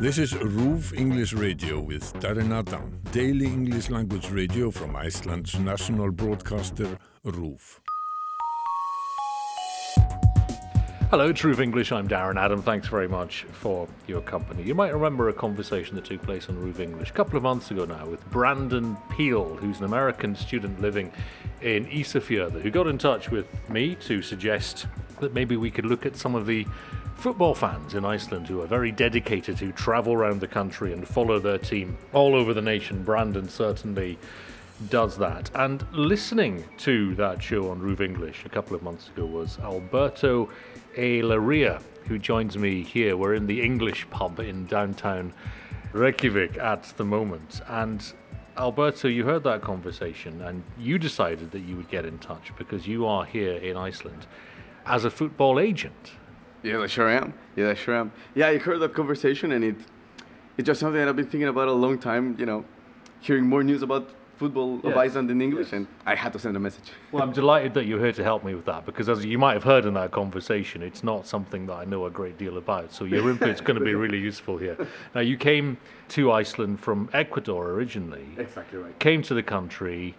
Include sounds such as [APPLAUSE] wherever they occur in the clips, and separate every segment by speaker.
Speaker 1: This is RÚV English Radio with Darren Adam, daily English language radio from Iceland's national broadcaster RÚV.
Speaker 2: Hello, RÚV English. I'm Darren Adam. Thanks very much for your company. You might remember a conversation that took place on RÚV English a couple of months ago now with Brandon Piel, who's an American student living in Isafjörður, who got in touch with me to suggest that maybe we could look at some of the football fans in Iceland who are very dedicated, who travel around the country and follow their team all over the nation. Brandon certainly does that. And listening to that show on RÚV English a couple of months ago was Alberto A. Larrea, who joins me here. We're in the English pub in downtown Reykjavik at the moment. And Alberto, you heard that conversation and you decided that you would get in touch because you are here in Iceland as a football agent.
Speaker 3: Yeah, I sure am. Yeah, I sure am. Yeah, I heard that conversation, and it it's just something that I've been thinking about a long time. You know, hearing more news about football of Iceland in English, and I had to send a message.
Speaker 2: Well, I'm delighted that you're here to help me with that because, as you might have heard in that conversation, it's not something that I know a great deal about. So your input's [LAUGHS] going to be really useful here. Now, you came to Iceland from Ecuador originally,
Speaker 3: Exactly right.
Speaker 2: came to the country,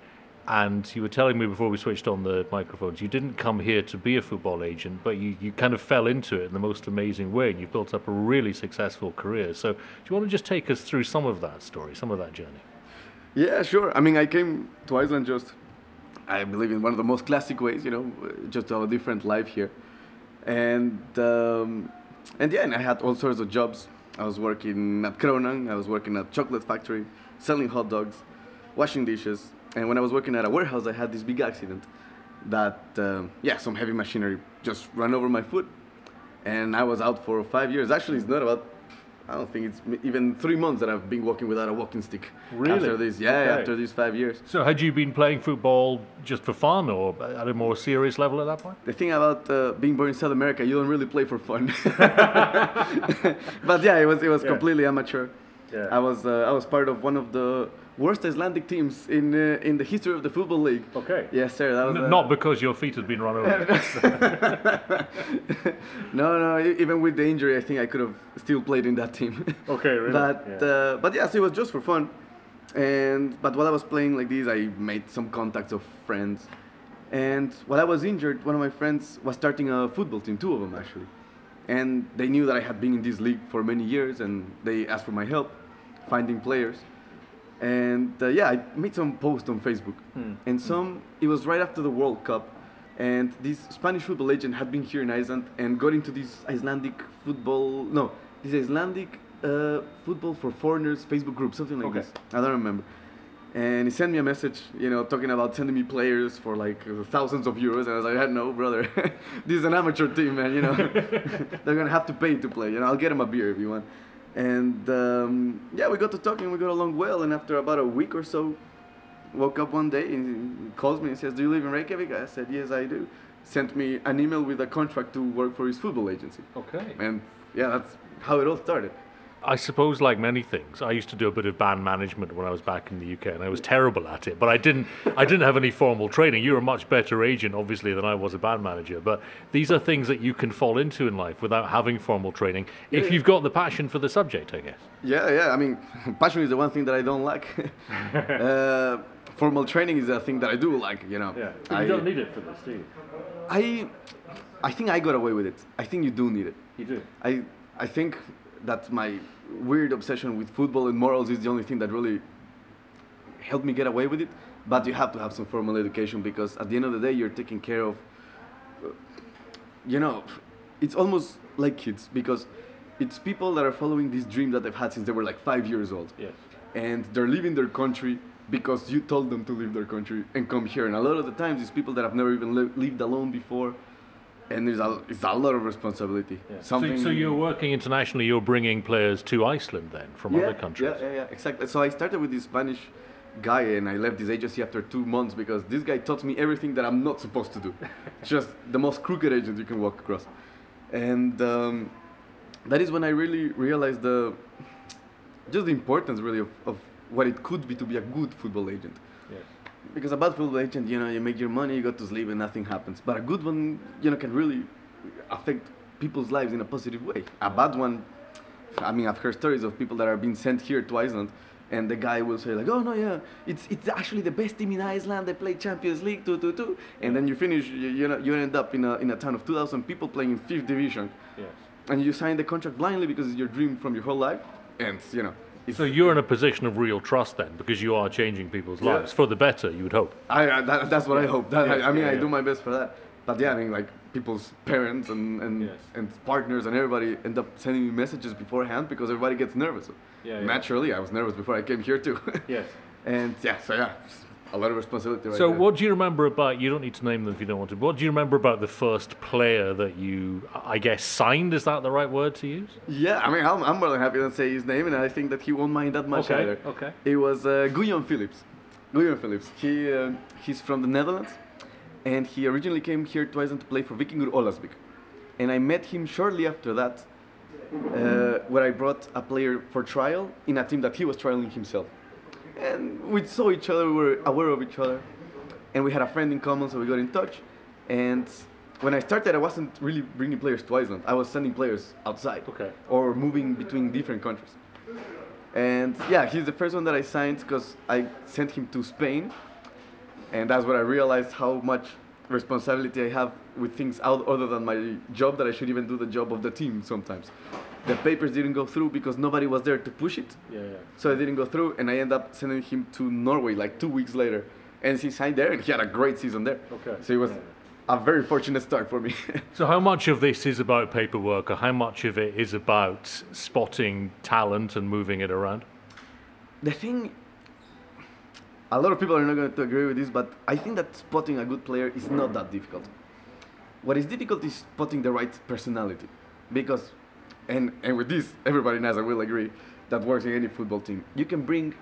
Speaker 2: and you were telling me before we switched on the microphones, you didn't come here to be a football agent, but you, you kind of fell into it in the most amazing way, and you've built up a really successful career. So, do you want to just take us through some of that story, some of that journey?
Speaker 3: Yeah, sure. I mean, I came to Iceland just, I believe, in one of the most classic ways. You know, just to have a different life here, and um, and yeah, and I had all sorts of jobs. I was working at Kronan. I was working at chocolate factory, selling hot dogs, washing dishes. And when I was working at a warehouse, I had this big accident that um, yeah, some heavy machinery just ran over my foot, and I was out for five years. Actually, it's not about. I don't think it's even three months that I've been walking without a walking stick.
Speaker 2: Really?
Speaker 3: After this, yeah,
Speaker 2: Okay.
Speaker 3: after these five years.
Speaker 2: So, had you been playing football just for fun or at a more serious level at that point?
Speaker 3: The thing about uh, being born in South America, you don't really play for fun. [LAUGHS] [LAUGHS] but yeah, it was it was
Speaker 2: Yeah.
Speaker 3: completely amateur.
Speaker 2: Yeah.
Speaker 3: I was uh, I was part of one of the worst Icelandic teams in uh, in the history of the football league.
Speaker 2: Okay.
Speaker 3: Yes, sir. That was,
Speaker 2: N-
Speaker 3: uh,
Speaker 2: Not because your feet had been run over. [LAUGHS]
Speaker 3: no, no. Even with the injury, I think I could have still played in that team. [LAUGHS]
Speaker 2: Okay, really?
Speaker 3: But
Speaker 2: Yeah.
Speaker 3: uh, but yes, it was just for fun. And but while I was playing like this, I made some contacts of friends. And while I was injured, one of my friends was starting a football team, two of them actually. And they knew that I had been in this league for many years, and they asked for my help finding players. And uh, yeah, I made some posts on Facebook. And some, it was right after the World Cup. And this Spanish football agent had been here in Iceland and got into this Icelandic football, no, this Icelandic uh, football for foreigners Facebook group, something like
Speaker 2: Okay.
Speaker 3: this. I don't remember. And he sent me a message, you know, talking about sending me players for like thousands of euros. And I was like, no, brother, [LAUGHS] this is an amateur team, man. You know, [LAUGHS] [LAUGHS] they're gonna have to pay to play. You know, I'll get him a beer if you want. And um, yeah, we got to talking. We got along well. And after about a week or so, woke up one day and he calls me and says, "Do you live in Reykjavik?" I said, "Yes, I do." Sent me an email with a contract to work for his football agency.
Speaker 2: okay.
Speaker 3: And yeah, that's how it all started.
Speaker 2: I suppose, like many things, I used to do a bit of band management when I was back in the UK, and I was terrible at it. But I didn't, I didn't have any formal training. You're a much better agent, obviously, than I was a band manager. But these are things that you can fall into in life without having formal training, if
Speaker 3: Yeah.
Speaker 2: you've got the passion for the subject, I guess.
Speaker 3: Yeah, yeah. I mean, [LAUGHS] passion is the one thing that I don't like. [LAUGHS] uh, formal training is a thing that I do like. You know. I, you don't
Speaker 2: need it for this, do you?
Speaker 3: I, I think I got away with it. I think you do need it.
Speaker 2: You do.
Speaker 3: I, I think that my weird obsession with football and morals is the only thing that really helped me get away with it. But you have to have some formal education because at the end of the day, you're taking care of. uh, You know, it's almost like kids because it's people that are following this dream that they've had since they were like five years old
Speaker 2: Yes.
Speaker 3: and they're leaving their country because you told them to leave their country and come here. And a lot of the times, it's people that have never even li- lived alone before, and there's a it's a lot of responsibility.
Speaker 2: So, so you're working internationally. You're bringing players to Iceland then from other countries.
Speaker 3: Yeah, yeah, yeah, exactly. So I started with this Spanish guy, and I left this agency after two months because this guy taught me everything that I'm not supposed to do. [LAUGHS] Just the most crooked agent you can walk across, and um, that is when I really realized the just the importance really of, of what it could be to be a good football agent. Because a bad football agent, you know, you make your money, you go to sleep, and nothing happens. But a good one, you know, can really affect people's lives in a positive way. A bad one, I mean, I've heard stories of people that are being sent here to Iceland, and the guy will say like, "Oh no, yeah, it's it's actually the best team in Iceland. They play Champions League, two, two, two." And then you finish, you, you know, you end up in a in a town of 2,000 people playing in fifth division,
Speaker 2: Yes.
Speaker 3: and you sign the contract blindly because it's your dream from your whole life, and you know. It's,
Speaker 2: So you're in a position of real trust then, because you are changing people's
Speaker 3: Yeah.
Speaker 2: lives for the better. You would hope.
Speaker 3: I, I that, that's what I hope. That, I, I mean,
Speaker 2: Yeah,
Speaker 3: I
Speaker 2: yeah.
Speaker 3: do my best for that. But yeah, I mean, like people's parents and and,
Speaker 2: Yes.
Speaker 3: and partners and everybody end up sending me messages beforehand because everybody gets nervous.
Speaker 2: Yeah, yeah.
Speaker 3: Naturally, I was nervous before I came here too.
Speaker 2: Yes. [LAUGHS]
Speaker 3: and yeah, so yeah, a lot of responsibility. Right
Speaker 2: So
Speaker 3: there.
Speaker 2: what do you remember about? You don't need to name them if you don't want to. But what do you remember about the first player that you, I guess, signed? Is that the right word to use?
Speaker 3: Yeah, I mean, I'm, I'm more than happy to say his name, and I think that he won't mind that much
Speaker 2: Okay,
Speaker 3: either.
Speaker 2: okay.
Speaker 3: It was uh, Guillaume Philips. Guillaume Philips. He uh, he's from the Netherlands, and he originally came here to Iceland to play for Víkingur Ólafsvík. And I met him shortly after that, uh, where I brought a player for trial in a team that he was trialing himself. And we saw each other, we were aware of each other, and we had a friend in common, so we got in touch. And when I started, I wasn't really bringing players to Iceland. I was sending players outside
Speaker 2: Okay.
Speaker 3: or moving between different countries. And yeah, he's the first one that I signed because I sent him to Spain, and that's when I realized how much responsibility I have with things out other than my job that I should even do the job of the team sometimes. The papers didn't go through because nobody was there to push it,
Speaker 2: Yeah, yeah.
Speaker 3: so I didn't go through, and I ended up sending him to Norway like two weeks later, and he signed there, and he had a great season there.
Speaker 2: Okay.
Speaker 3: So it was a very fortunate start for me. [LAUGHS]
Speaker 2: So how much of this is about paperwork, or how much of it is about spotting talent and moving it around?
Speaker 3: the thing a lot of people are not going to agree with this but i think that spotting a good player is not that difficult. What is difficult is spotting the right personality. Because and and with this everybody in Asa will agree that works in any football team. You can bring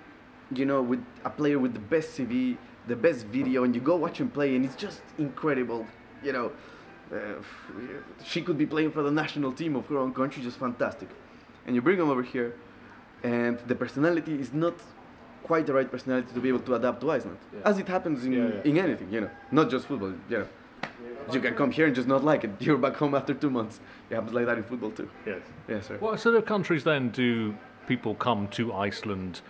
Speaker 3: you know with a player with the best cv the best video and you go watch him play and it's just incredible you know. Uh, she could be playing for the national team of her own country just fantastic. And you bring them over here and the personality is not quite the right personality to be able to adapt to Iceland,
Speaker 2: Yeah.
Speaker 3: as it happens in,
Speaker 2: Yeah, yeah.
Speaker 3: in anything, you know, not just football. You know, you can come here and just not like it. [LAUGHS] You're back home after two months. It happens like that in football too.
Speaker 2: Yes.
Speaker 3: Yes, sir.
Speaker 2: What sort of countries then do people come to Iceland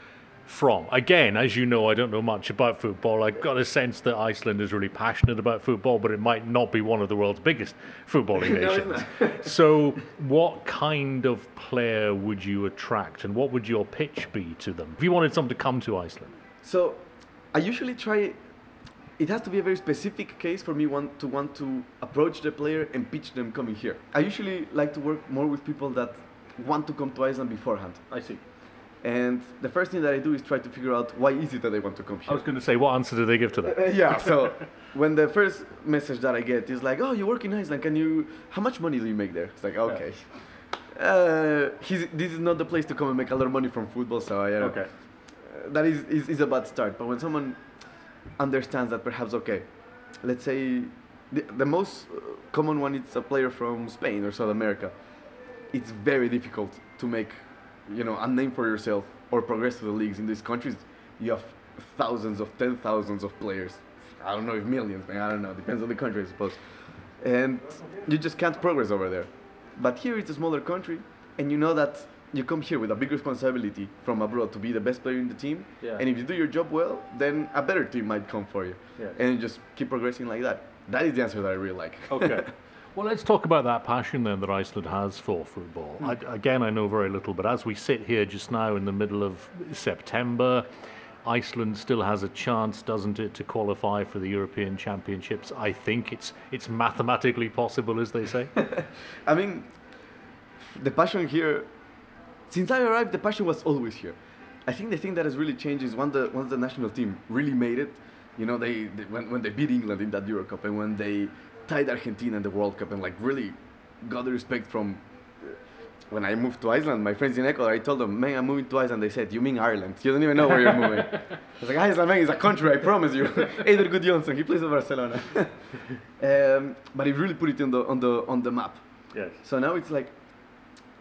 Speaker 2: from? Again, as you know, I don't know much about football. I've got a sense that Iceland is really passionate about football, but it might not be one of the world's biggest footballing [LAUGHS]
Speaker 3: No, it's
Speaker 2: nations. [LAUGHS] so, what kind of player would you attract, and what would your pitch be to them if you wanted someone to come to Iceland?
Speaker 3: So, I usually try. It has to be a very specific case for me want to want to approach the player and pitch them coming here. I usually like to work more with people that want to come to Iceland beforehand.
Speaker 2: I see.
Speaker 3: And the first thing that I do is try to figure out why is it that they want to come here.
Speaker 2: I was going to say, what answer do they give to that?
Speaker 3: Uh, yeah, so [LAUGHS] when the first message that I get is like, "Oh, you work in Iceland? Can you? How much money do you make there?" It's like, okay, uh, he's, this is not the place to come and make a lot of money from football. So I, uh,
Speaker 2: Okay.
Speaker 3: uh, that is, is is a bad start. But when someone understands that perhaps okay, let's say the, the most uh, common one is a player from Spain or South America. It's very difficult to make, you know, a name for yourself or progress to the leagues in these countries. You have thousands of ten thousands of players. I don't know if millions, man. I don't know. Depends on the country, I suppose. And you just can't progress over there. But here it's a smaller country, and you know that you come here with a big responsibility from abroad to be the best player in the team.
Speaker 2: Yeah.
Speaker 3: And if you do your job well, then a better team might come for you.
Speaker 2: Yes.
Speaker 3: And you just keep progressing like that. That is the answer that I really like.
Speaker 2: Okay. [LAUGHS] Well, let's talk about that passion then that Iceland has for football. Hmm. I, again, I know very little, but as we sit here just now in the middle of September, Iceland still has a chance, doesn't it, to qualify for the European Championships? I think it's it's mathematically possible, as they say. [LAUGHS]
Speaker 3: I mean, the passion here, since I arrived, the passion was always here. I think the thing that has really changed is once the, once the national team really made it, you know, they, they when, when they beat England in that Euro Cup and when they tied Argentina in the World Cup and like really got the respect from. When I moved to Iceland, my friends in Ecuador, I told them, man, I'm moving to Iceland. They said, you mean Ireland? You don't even know where you're moving. [LAUGHS] I was like, Iceland, man, is a country, I promise you. [LAUGHS] Eidur Gudjonsson, he plays for Barcelona. [LAUGHS] um, but he really put it on the, on the, on the map.
Speaker 2: yes.
Speaker 3: So now it's like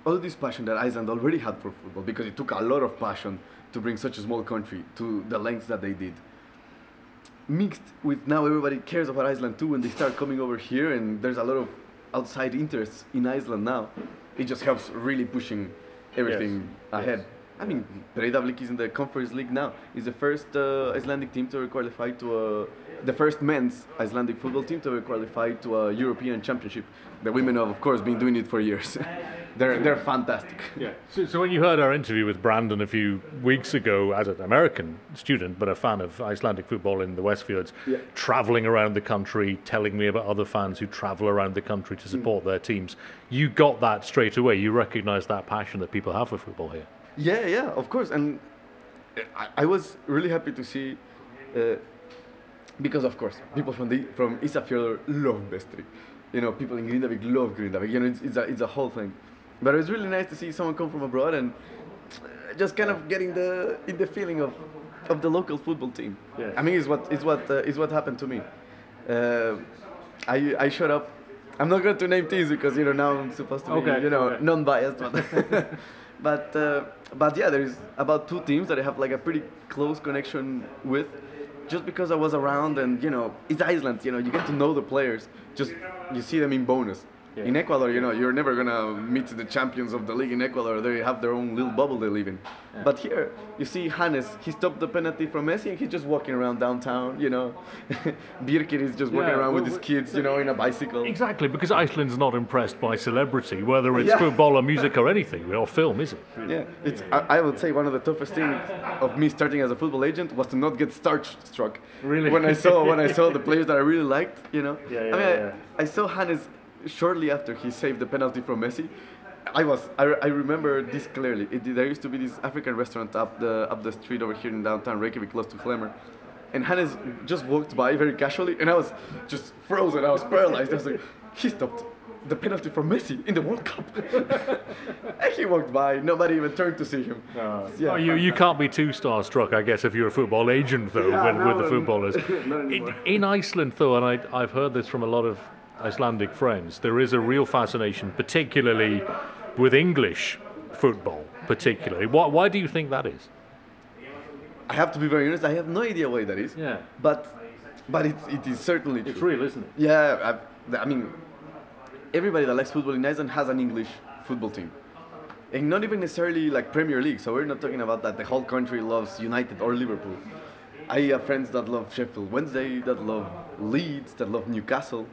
Speaker 3: all this passion that Iceland already had for football because it took a lot of passion to bring such a small country to the lengths that they did. Mixed with now everybody cares about Iceland too when they start coming over here and there's a lot of outside interests in Iceland now. It just helps really pushing everything
Speaker 2: Yes.
Speaker 3: ahead.
Speaker 2: Yes.
Speaker 3: I mean, Breiðablik is in the Conference League now. Is the first uh, Icelandic team to qualify to a, the first men's Icelandic football team to qualify to a European Championship. The women have, of course, been doing it for years. [LAUGHS] they're they're fantastic.
Speaker 2: Yeah. So, so when you heard our interview with Brandon a few weeks ago as an American student, but a fan of Icelandic football in the Westfjords,
Speaker 3: Yeah.
Speaker 2: traveling around the country, telling me about other fans who travel around the country
Speaker 3: Mm.
Speaker 2: to support their teams, you got that straight away. You recognized that passion that people have for football here.
Speaker 3: Yeah, yeah, of course. And I, I was really happy to see, uh, because of course, people from the from Isafjordur love Vestri. You know, people in Grindavik love Grindavik. You know, it's, it's, a, it's a whole thing. But it was really nice to see someone come from abroad and just kind of getting the in the feeling of, of the local football team.
Speaker 2: Yeah.
Speaker 3: I mean, it's what is what uh, is what happened to me. Uh, I I showed up. I'm not going to name teams because you know now I'm supposed to be
Speaker 2: Okay,
Speaker 3: you know
Speaker 2: okay.
Speaker 3: non-biased, but [LAUGHS] [LAUGHS] but uh, but yeah, there's about two teams that I have like a pretty close connection with, just because I was around and you know it's Iceland. You know you get to know the players. Just you see them in Bónus.
Speaker 2: Yeah.
Speaker 3: In Ecuador, you know, you're never gonna meet the champions of the league in Ecuador. They have their own little ah. bubble they live in. But here, you see Hannes. He stopped the penalty from Messi, and he's just walking around downtown. You know, [LAUGHS] Birkir is just walking
Speaker 2: Yeah,
Speaker 3: around with his kids. You know, in a bicycle.
Speaker 2: Exactly, because Iceland's not impressed by celebrity, whether it's
Speaker 3: Yeah.
Speaker 2: football or music or anything, or film, is it?
Speaker 3: Yeah, it's. I, I would say one of the toughest things of me starting as a football agent was to not get starstruck.
Speaker 2: Really?
Speaker 3: When I saw when I [LAUGHS] saw the players that I really liked, you know.
Speaker 2: Yeah,
Speaker 3: I
Speaker 2: yeah,
Speaker 3: mean,
Speaker 2: yeah.
Speaker 3: I, I saw Hannes shortly after he saved the penalty from Messi. I was. I, I remember this clearly. It, there used to be this African restaurant up the up the street over here in downtown Reykjavik, close to Hlemmur. And Hannes just walked by very casually, and I was just frozen. I was paralyzed. I was like, he stopped the penalty from Messi in the World Cup. [LAUGHS] and he walked by. Nobody even turned to see him. Uh, yeah.
Speaker 2: Oh, you, you can't be too starstruck, I guess, if you're a football agent, though,
Speaker 3: Yeah,
Speaker 2: with,
Speaker 3: no,
Speaker 2: with the footballers. [LAUGHS] in, in Iceland, though, and I, I've heard this from a lot of Icelandic friends, there is a real fascination, particularly with English football, particularly. Why, why do you think that is?
Speaker 3: I have to be very honest. I have no idea why that is.
Speaker 2: Yeah.
Speaker 3: But, but it, it is certainly true.
Speaker 2: It's real, isn't it?
Speaker 3: Yeah, I, I mean, everybody that likes football in Iceland has an English football team. And not even necessarily like Premier League, so we're not talking about that the whole country loves United or Liverpool. I have friends that love Sheffield Wednesday, that love Leeds, that love Newcastle.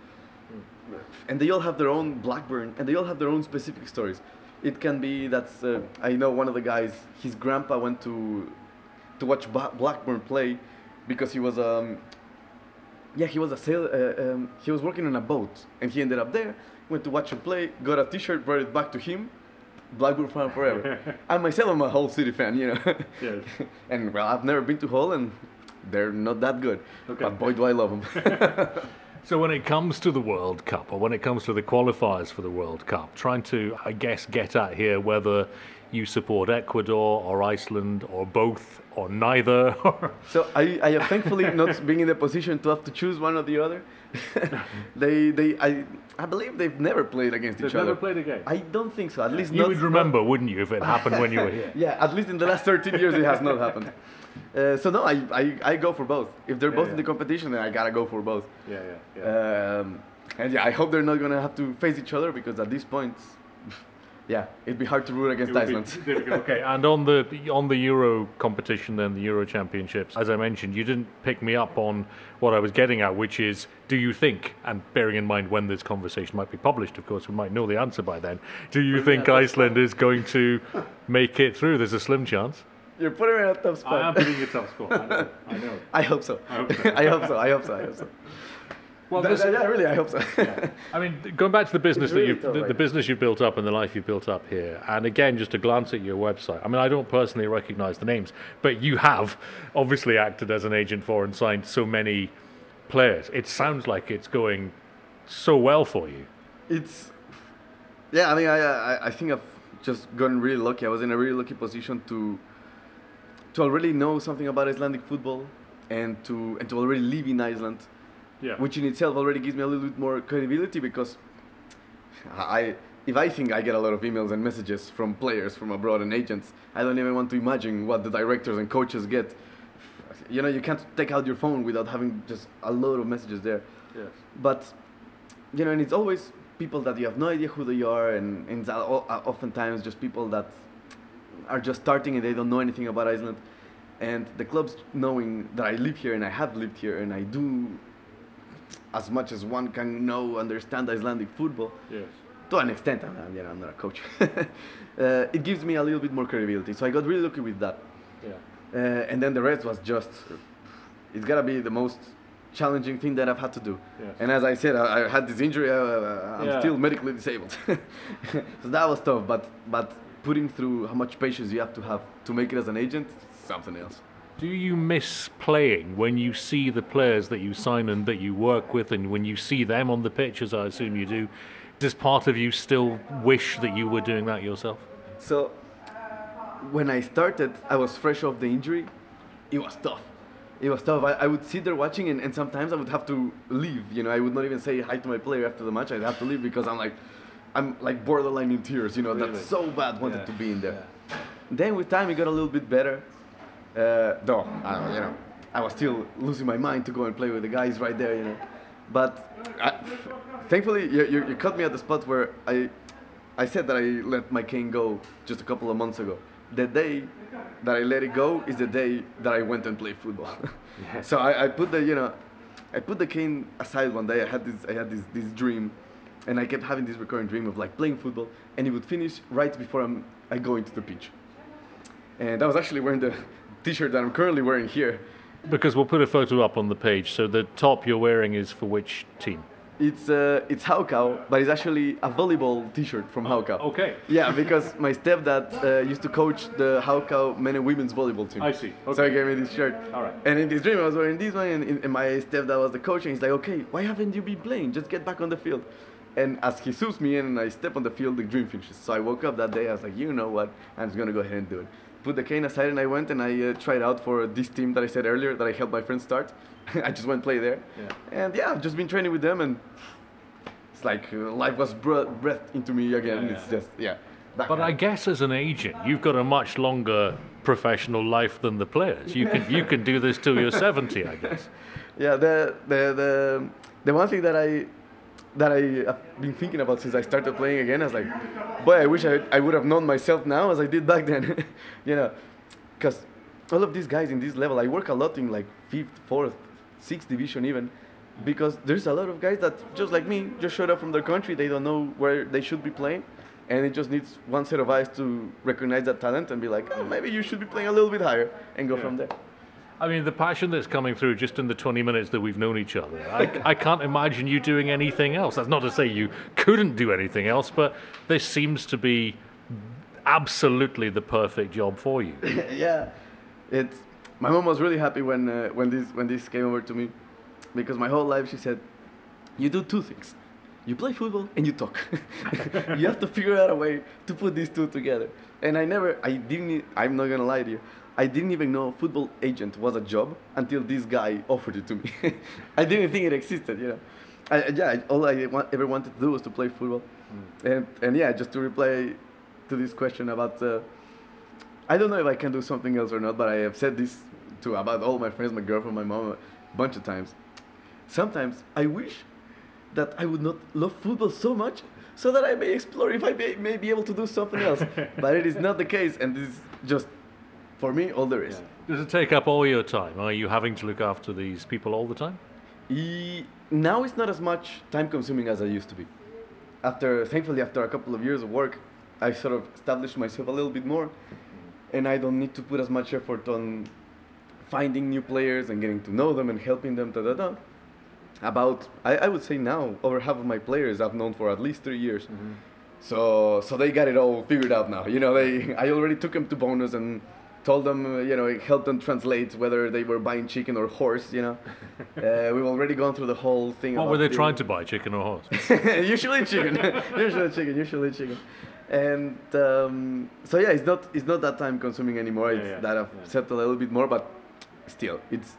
Speaker 3: And they all have their own Blackburn, and they all have their own specific stories. It can be that uh, I know one of the guys, his grandpa went to, to watch Ba- Blackburn play because he was um, yeah, he was a sail. Uh, um, he was working on a boat, and he ended up there. Went to watch him play. Got a T-shirt, brought it back to him. Blackburn fan forever. [LAUGHS] I myself am a Hull City fan, you know.
Speaker 2: Yes. [LAUGHS]
Speaker 3: and well, I've never been to Hull, and they're not that good.
Speaker 2: Okay.
Speaker 3: But boy, do I love them. [LAUGHS]
Speaker 2: So when it comes to the World Cup, or when it comes to the qualifiers for the World Cup, trying to, I guess, get at here whether you support Ecuador or Iceland or both or neither. [LAUGHS]
Speaker 3: so I, I have thankfully not [LAUGHS] being in the position to have to choose one or the other. [LAUGHS] they, they, I, I believe they've never played against each other.
Speaker 2: Never played a game.
Speaker 3: I don't think so. At least
Speaker 2: You
Speaker 3: not,
Speaker 2: would
Speaker 3: not-
Speaker 2: remember, wouldn't you, if it happened when you were here?
Speaker 3: Yeah, at least in the last 13 years it has not happened. Uh, so no, I, I, I go for both. If they're
Speaker 2: Yeah,
Speaker 3: both
Speaker 2: yeah.
Speaker 3: in the competition, then I gotta go for both.
Speaker 2: Yeah, yeah,
Speaker 3: Um, and yeah, I hope they're not gonna have to face each other because at this point, [LAUGHS] yeah, it'd be hard to root against [LAUGHS] Iceland. [LAUGHS]
Speaker 2: okay, and on the on the Euro competition, then the Euro Championships, as I mentioned, you didn't pick me up on what I was getting at, which is, do you think, and bearing in mind when this conversation might be published, of course, we might know the answer by then. Do you think Iceland is going to make it through? There's a slim chance.
Speaker 3: You're putting me in a tough spot.
Speaker 2: I am putting you tough score. I know. I know. [LAUGHS]
Speaker 3: I hope so. I hope so. [LAUGHS] I hope so. I hope so. I hope so.
Speaker 2: Well,
Speaker 3: Th- th- yeah, really, I hope so. [LAUGHS]
Speaker 2: I mean, going back to the business
Speaker 3: It's
Speaker 2: that you've,
Speaker 3: tough,
Speaker 2: the, the business you've built up and the life you've built up here, and again, just a glance at your website. I mean, I don't personally recognise the names, but you have obviously acted as an agent for and signed so many players. It sounds like it's going so well for you.
Speaker 3: it's yeah. I mean, I, I I think I've just gotten really lucky. I was in a really lucky position to to already know something about Icelandic football and to and to already live in Iceland.
Speaker 2: Yeah.
Speaker 3: which in itself already gives me a little bit more credibility because I if I think I get a lot of emails and messages from players from abroad and agents, I don't even want to imagine what the directors and coaches get. You know, you can't take out your phone without having just a load of messages there.
Speaker 2: Yes.
Speaker 3: But you know, and it's always people that you have no idea who they are, and, and it's o- o- oftentimes just people that are just starting and they don't know anything about Iceland, and the clubs knowing that I live here and I have lived here and I do as much as one can know understand Icelandic football
Speaker 2: Yes.
Speaker 3: to an extent. I'm, I'm, you know, I'm not a coach. [LAUGHS] uh, it gives me a little bit more credibility. So I got really lucky with that.
Speaker 2: Yeah.
Speaker 3: Uh, and then the rest was just, it's gotta be the most challenging thing that I've had to do.
Speaker 2: Yes.
Speaker 3: And as I said, I, I had this injury. Uh, I'm
Speaker 2: Yeah.
Speaker 3: still medically disabled, [LAUGHS] so that was tough. But but putting through how much patience you have to have to make it as an agent, something else.
Speaker 2: Do you miss playing when you see the players that you sign and that you work with, and when you see them on the pitch, as I assume you do? Does part of you still wish that you were doing that yourself?
Speaker 3: So when I started, I was fresh off the injury. It was tough. It was tough. I, I would sit there watching, and, and sometimes I would have to leave. You know, I would not even say hi to my player after the match. I'd have to leave because I'm like, I'm like borderline in tears. You know,
Speaker 2: Really?
Speaker 3: that's so bad. Wanted
Speaker 2: Yeah,
Speaker 3: to be in there. Then with time, it got a little bit better. Uh, though, I, you know, I was still losing my mind to go and play with the guys right there. You know, but I, thankfully, you, you, you caught me at the spot where I, I said that I let my cane go just a couple of months ago. The day that I let it go is the day that I went and played football. [LAUGHS] so I, I put the you know, I put the cane aside one day. I had this I had this this dream, and I kept having this recurring dream of like playing football, and it would finish right before I'm, I go into the pitch. And I was actually wearing the [LAUGHS] T-shirt that I'm currently wearing here.
Speaker 2: Because we'll put a photo up on the page. So the top you're wearing is for which team?
Speaker 3: It's uh, it's Haukar, but it's actually a volleyball T-shirt from Haukar.
Speaker 2: Okay.
Speaker 3: Yeah, because my stepdad uh, used to coach the Haukar men and women's volleyball team.
Speaker 2: I see.
Speaker 3: So he gave me this shirt.
Speaker 2: All right.
Speaker 3: And in this dream, I was wearing this one, and, and my stepdad was the coach, and he's like, "Okay, why haven't you been playing? Just get back on the field." And as he suits me in and I step on the field, the dream finishes. So I woke up that day. I was like, "You know what? I'm just gonna go ahead and do it." Put the cane aside, and I went and I uh, tried out for this team that I said earlier that I helped my friends start. [LAUGHS] I just went play there,
Speaker 2: Yeah.
Speaker 3: and yeah, I've just been training with them, and it's like uh, life was bre- breathed into me again.
Speaker 2: Yeah,
Speaker 3: it's
Speaker 2: yeah.
Speaker 3: just yeah. that
Speaker 2: But
Speaker 3: kind
Speaker 2: I guess as an agent, you've got a much longer professional life than the players. You can you can do this till you're 70, I guess. [LAUGHS]
Speaker 3: Yeah, the the the the one thing that I that I have been thinking about since I started playing again, I was like, boy, I wish I, I would have known myself now as I did back then, [LAUGHS] you know, because all of these guys in this level, I work a lot in like fifth, fourth, sixth division even, because there's a lot of guys that just like me just showed up from their country, they don't know where they should be playing. And it just needs one set of eyes to recognize that talent and be like, oh, maybe you should be playing a little bit higher and go
Speaker 2: Yeah.
Speaker 3: from there.
Speaker 2: I mean, the passion that's coming through just in the 20 minutes that we've known each other. I, [LAUGHS] I can't imagine you doing anything else. That's not to say you couldn't do anything else, but this seems to be absolutely the perfect job for you. [LAUGHS]
Speaker 3: yeah, it's. My mom was really happy when uh, when this when this came over to me, because my whole life she said, "You do two things, you play football and you talk. [LAUGHS] you have to figure out a way to put these two together." And I never, I didn't. I'm not gonna lie to you. I didn't even know football agent was a job until this guy offered it to me. [LAUGHS] I didn't think it existed, you know. I, yeah, all I want, ever wanted to do was to play football, and and yeah, just to reply to this question about. Uh, I don't know if I can do something else or not, but I have said this to about all my friends, my girlfriend, my mom, a bunch of times. Sometimes I wish that I would not love football so much so that I may explore if I may, may be able to do something else. [LAUGHS] but it is not the case, and this is just, for me, all there is.
Speaker 2: Does it take up all your time? Are you having to look after these people all the time?
Speaker 3: E- now it's not as much time consuming as I used to be. After, thankfully, after a couple of years of work, I sort of established myself a little bit more, and I don't need to put as much effort on finding new players and getting to know them and helping them. Da da da. About, I, I would say now, over half of my players I've known for at least three years. Mm-hmm. So, so they got it all figured out now. You know, they, I already took them to Bónus and told them, uh, you know, it helped them translate whether they were buying chicken or horse. You know, [LAUGHS] uh, we've already gone through the whole thing.
Speaker 2: What
Speaker 3: about
Speaker 2: were they
Speaker 3: the-
Speaker 2: trying to buy, chicken or horse? [LAUGHS]
Speaker 3: usually chicken, [LAUGHS] usually chicken, usually chicken, and um, so yeah, it's not it's not that time consuming anymore.
Speaker 2: Yeah,
Speaker 3: It's
Speaker 2: yeah,
Speaker 3: that I've
Speaker 2: yeah.
Speaker 3: settled a little bit more, but still, it's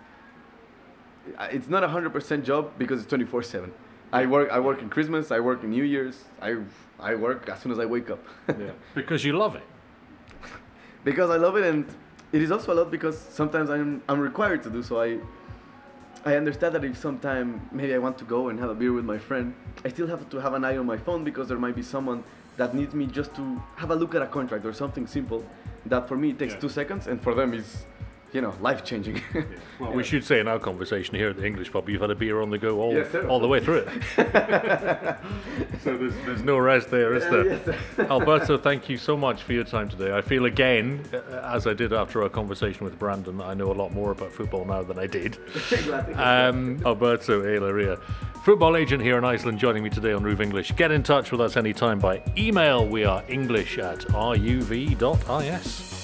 Speaker 3: uh, it's not a hundred percent job because it's twenty four seven. I work I work in Christmas, I work in New Year's, I I work as soon as I wake up. yeah.
Speaker 2: Because you love it.
Speaker 3: Because I love it, and it is also a lot because sometimes I'm I'm required to do so. I I understand that if sometime maybe I want to go and have a beer with my friend, I still have to have an eye on my phone because there might be someone that needs me just to have a look at a contract or something simple, that for me takes
Speaker 2: Yeah.
Speaker 3: two seconds, and for them is, you know, life changing. [LAUGHS]
Speaker 2: Well, we should say in our conversation here at the English pub, you've had a beer on the go all,
Speaker 3: Yes,
Speaker 2: all the way through it. [LAUGHS] so there's, there's no rest there, is there?
Speaker 3: yes, sir. [LAUGHS]
Speaker 2: Alberto, thank you so much for your time today. I feel again, uh, as I did after our conversation with Brandon, I know a lot more about football now than I did.
Speaker 3: Glad to hear
Speaker 2: Um, Alberto A. Larrea, football agent here in Iceland, joining me today on RÚV English. Get in touch with us anytime by email. We are english at ruv.is.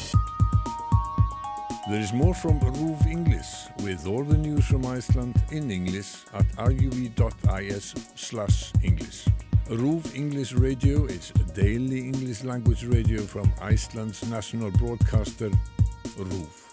Speaker 1: There is more from RÚV English with all the news from Iceland in English at ruv.is slash English. RÚV English Radio is a daily English language radio from Iceland's national broadcaster RÚV.